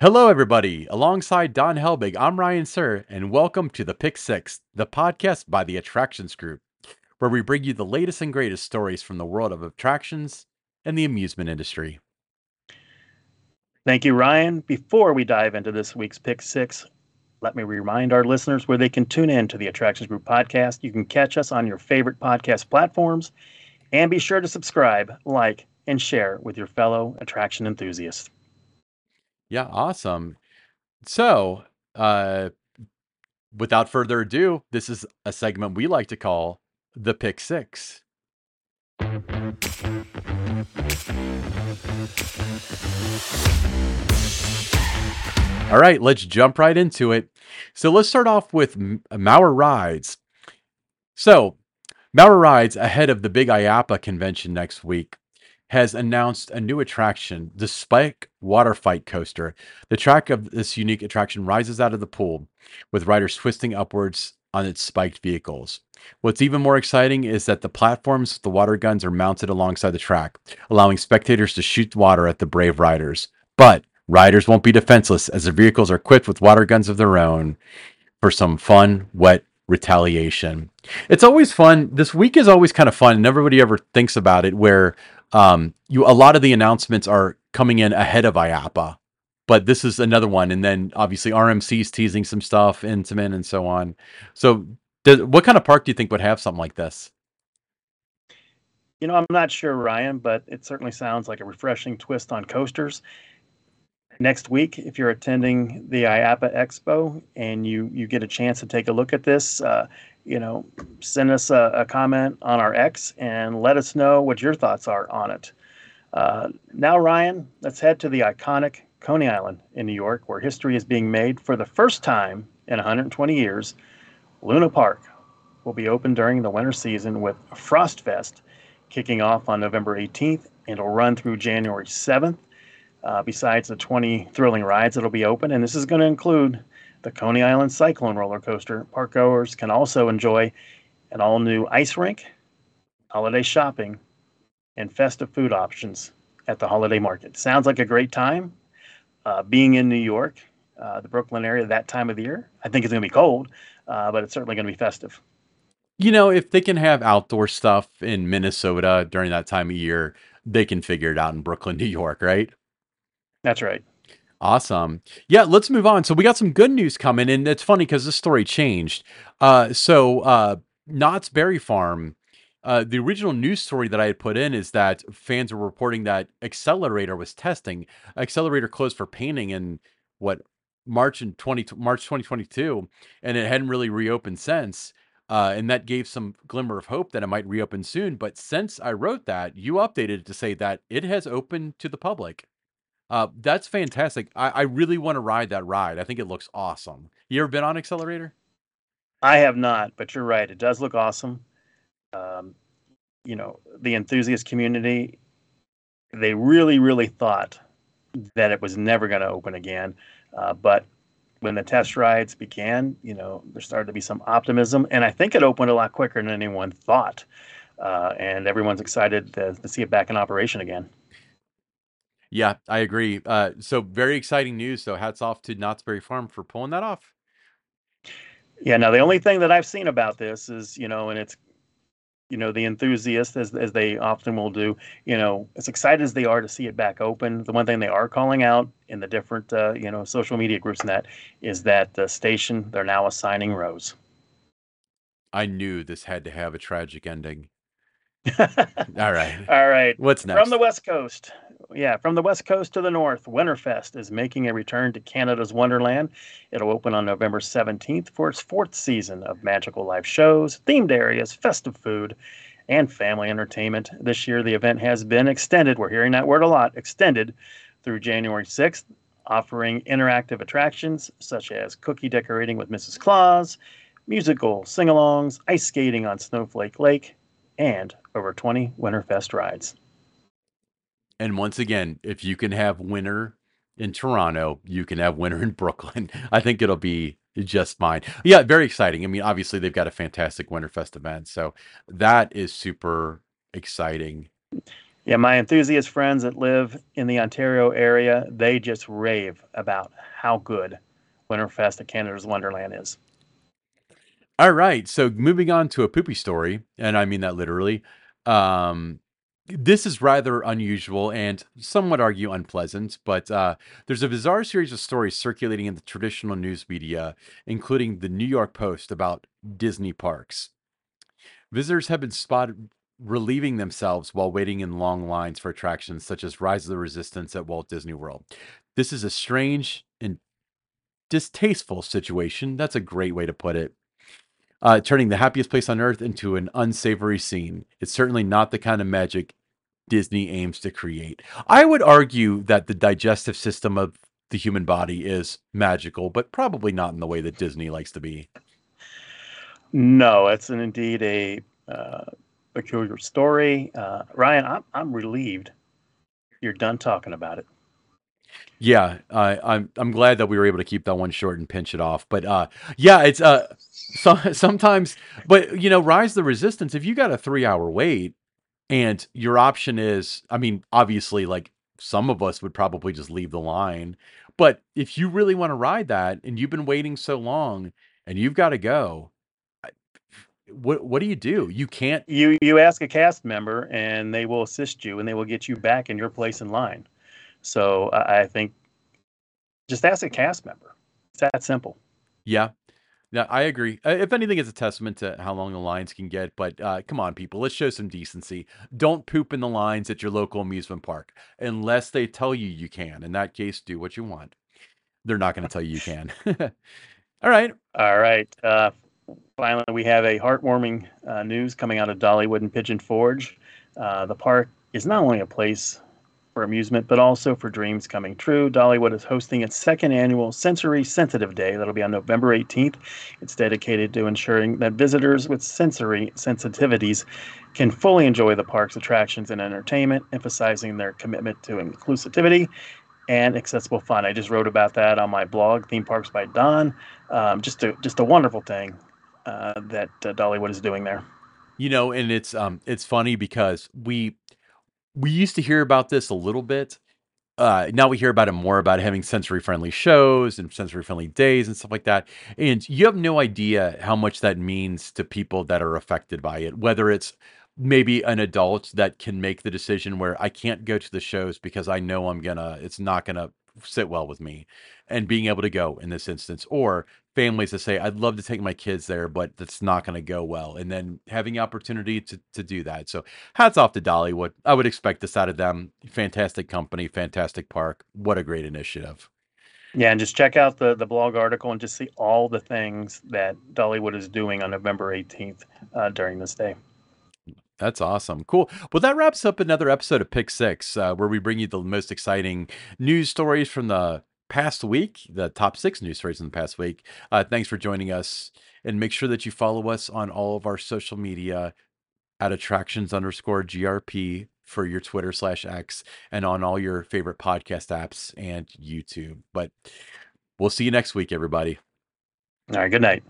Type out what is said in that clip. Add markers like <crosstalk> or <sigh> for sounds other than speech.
Hello, everybody. Alongside Don Helbig, I'm Ryan Sir, and welcome to the Pick Six, the podcast by the Attractions Group, where we bring you the latest and greatest stories from the world of attractions and the amusement industry. Thank you, Ryan. Before we dive into this week's Pick Six, let me remind our listeners where they can tune in to the Attractions Group podcast. You can catch us on your favorite podcast platforms, and be sure to subscribe, like, and share with your fellow attraction enthusiasts. Yeah, awesome. So, uh, without further ado, this is a segment we like to call the Pick Six. All right, let's jump right into it. So let's start off with M- Maurer Rides. So, Mauer Rides, ahead of the big IAAPA convention next week, has announced a new attraction, the Spike Water Fight Coaster. The track of this unique attraction rises out of the pool, with riders twisting upwards on its spiked vehicles. What's even more exciting is that the platforms with the water guns are mounted alongside the track, allowing spectators to shoot water at the brave riders. But riders won't be defenseless as their vehicles are equipped with water guns of their own for some fun, wet retaliation. It's always fun. This week is always kind of fun, and everybody ever thinks about it where um, you a lot of the announcements are coming in ahead of IAAPA, but this is another one. And then obviously RMC's teasing some stuff, Intamin, and so on. So, does, what kind of park do you think would have something like this? You know, I'm not sure, Ryan, but it certainly sounds like a refreshing twist on coasters. Next week, if you're attending the IAAPA Expo and you you get a chance to take a look at this, uh, you know, send us a, a, comment on our X and let us know what your thoughts are on it. Uh, now, Ryan, let's head to the iconic Coney Island in New York, where history is being made for the first time in 120 years. Luna Park will be open during the winter season with Frost Fest kicking off on November 18th and it'll run through January 7th. Uh, besides the 20 thrilling rides that'll be open, and this is going to include the Coney Island Cyclone roller coaster. Park goers can also enjoy an all new ice rink, holiday shopping, and festive food options at the holiday market. Sounds like a great time. Uh, being in New York, uh, the Brooklyn area, that time of the year, I think it's going to be cold, uh, but it's certainly going to be festive. You know, if they can have outdoor stuff in Minnesota during that time of year, they can figure it out in Brooklyn, <laughs> New York, right? That's right. Awesome. Yeah, let's move on. So we got some good news coming, and it's funny because this story changed. Uh, so uh, Knott's Berry Farm, uh, the original news story that I had put in is that fans were reporting that Accelerator was testing. Accelerator closed for painting in what March in twenty March twenty twenty two, and it hadn't really reopened since. Uh, and that gave some glimmer of hope that it might reopen soon. But since I wrote that, you updated it to say that it has opened to the public. Uh, that's fantastic. I, I really want to ride that ride. I think it looks awesome. You ever been on Accelerator? I have not, but you're right. It does look awesome. Um, you know, the enthusiast community, they really, really thought that it was never going to open again. Uh, but when the test rides began, you know, there started to be some optimism, and I think it opened a lot quicker than anyone thought. Uh, and everyone's excited to, to see it back in operation again. Yeah, I agree. Uh, so very exciting news. So hats off to Knott's Berry Farm for pulling that off. Yeah. Now the only thing that I've seen about this is, you know, and it's, you know, the enthusiasts as as they often will do, you know, as excited as they are to see it back open, the one thing they are calling out in the different, uh, you know, social media groups and that is that the station they're now assigning rows. I knew this had to have a tragic ending. <laughs> All right. All right. What's next? From the West Coast, yeah, from the west coast to the north, Winterfest is making a return to Canada's Wonderland. It'll open on November 17th for its fourth season of magical live shows, themed areas, festive food, and family entertainment. This year, the event has been extended. We're hearing that word a lot extended through January 6th, offering interactive attractions such as cookie decorating with Mrs. Claus, musical sing alongs, ice skating on Snowflake Lake, and over 20 Winterfest rides. And once again, if you can have winter in Toronto, you can have winter in <laughs> Brooklyn. I think it'll be just fine. Yeah, very exciting. I mean, obviously they've got a fantastic Winterfest event, so that is super exciting. Yeah, my enthusiast friends that live in the Ontario area, they just rave about how good Winterfest at Canada's Wonderland is. All right. So moving on to a poopy story, and I mean that literally. Um, this is rather unusual and some would argue unpleasant, but uh, there's a bizarre series of stories circulating in the traditional news media, including the New York Post, about Disney parks. Visitors have been spotted relieving themselves while waiting in long lines for attractions such as Rise of the Resistance at Walt Disney World. This is a strange and distasteful situation. That's a great way to put it. Uh, turning the happiest place on earth into an unsavory scene. It's certainly not the kind of magic Disney aims to create. I would argue that the digestive system of the human body is magical, but probably not in the way that Disney likes to be. No, it's an, indeed a uh, peculiar story. Uh, Ryan, I'm, I'm relieved you're done talking about it. Yeah, I, I'm I'm glad that we were able to keep that one short and pinch it off. But uh, yeah, it's uh, so, sometimes, but you know, Rise the Resistance. If you got a three hour wait, and your option is, I mean, obviously, like some of us would probably just leave the line, but if you really want to ride that, and you've been waiting so long, and you've got to go, what what do you do? You can't. You you ask a cast member, and they will assist you, and they will get you back in your place in line. So I, I think just ask a cast member. It's that simple. Yeah. Yeah, I agree. Uh, if anything, it's a testament to how long the lines can get. But uh, come on, people, let's show some decency. Don't poop in the lines at your local amusement park unless they tell you you can. In that case, do what you want. They're not going to tell you you can. <laughs> All right. All right. Uh, finally, we have a heartwarming uh, news coming out of Dollywood and Pigeon Forge. Uh, the park is not only a place for amusement, but also for dreams coming true. Dollywood is hosting its second annual Sensory Sensitive Day. That'll be on November 18th. It's dedicated to ensuring that visitors with sensory sensitivities can fully enjoy the park's attractions and entertainment, emphasizing their commitment to inclusivity and accessible fun. I just wrote about that on my blog, Theme Parks by Don. Um, just a just a wonderful thing uh, that uh, Dollywood is doing there. You know, and it's um it's funny because we we used to hear about this a little bit. Uh, now we hear about it more about having sensory friendly shows and sensory friendly days and stuff like that. And you have no idea how much that means to people that are affected by it, whether it's maybe an adult that can make the decision where I can't go to the shows because I know I'm gonna, it's not gonna sit well with me and being able to go in this instance or families that say i'd love to take my kids there but that's not going to go well and then having the opportunity to, to do that. So hats off to dollywood i would expect this out of them. Fantastic company fantastic park. What a great initiative. Yeah and just check out the the blog article and just see all the things that dollywood is doing on november 18th uh, during this day that's awesome. Cool. Well, that wraps up another episode of Pick Six, uh, where we bring you the most exciting news stories from the past week, the top six news stories in the past week. Uh, thanks for joining us. And make sure that you follow us on all of our social media at attractions underscore GRP for your Twitter slash X and on all your favorite podcast apps and YouTube. But we'll see you next week, everybody. All right. Good night.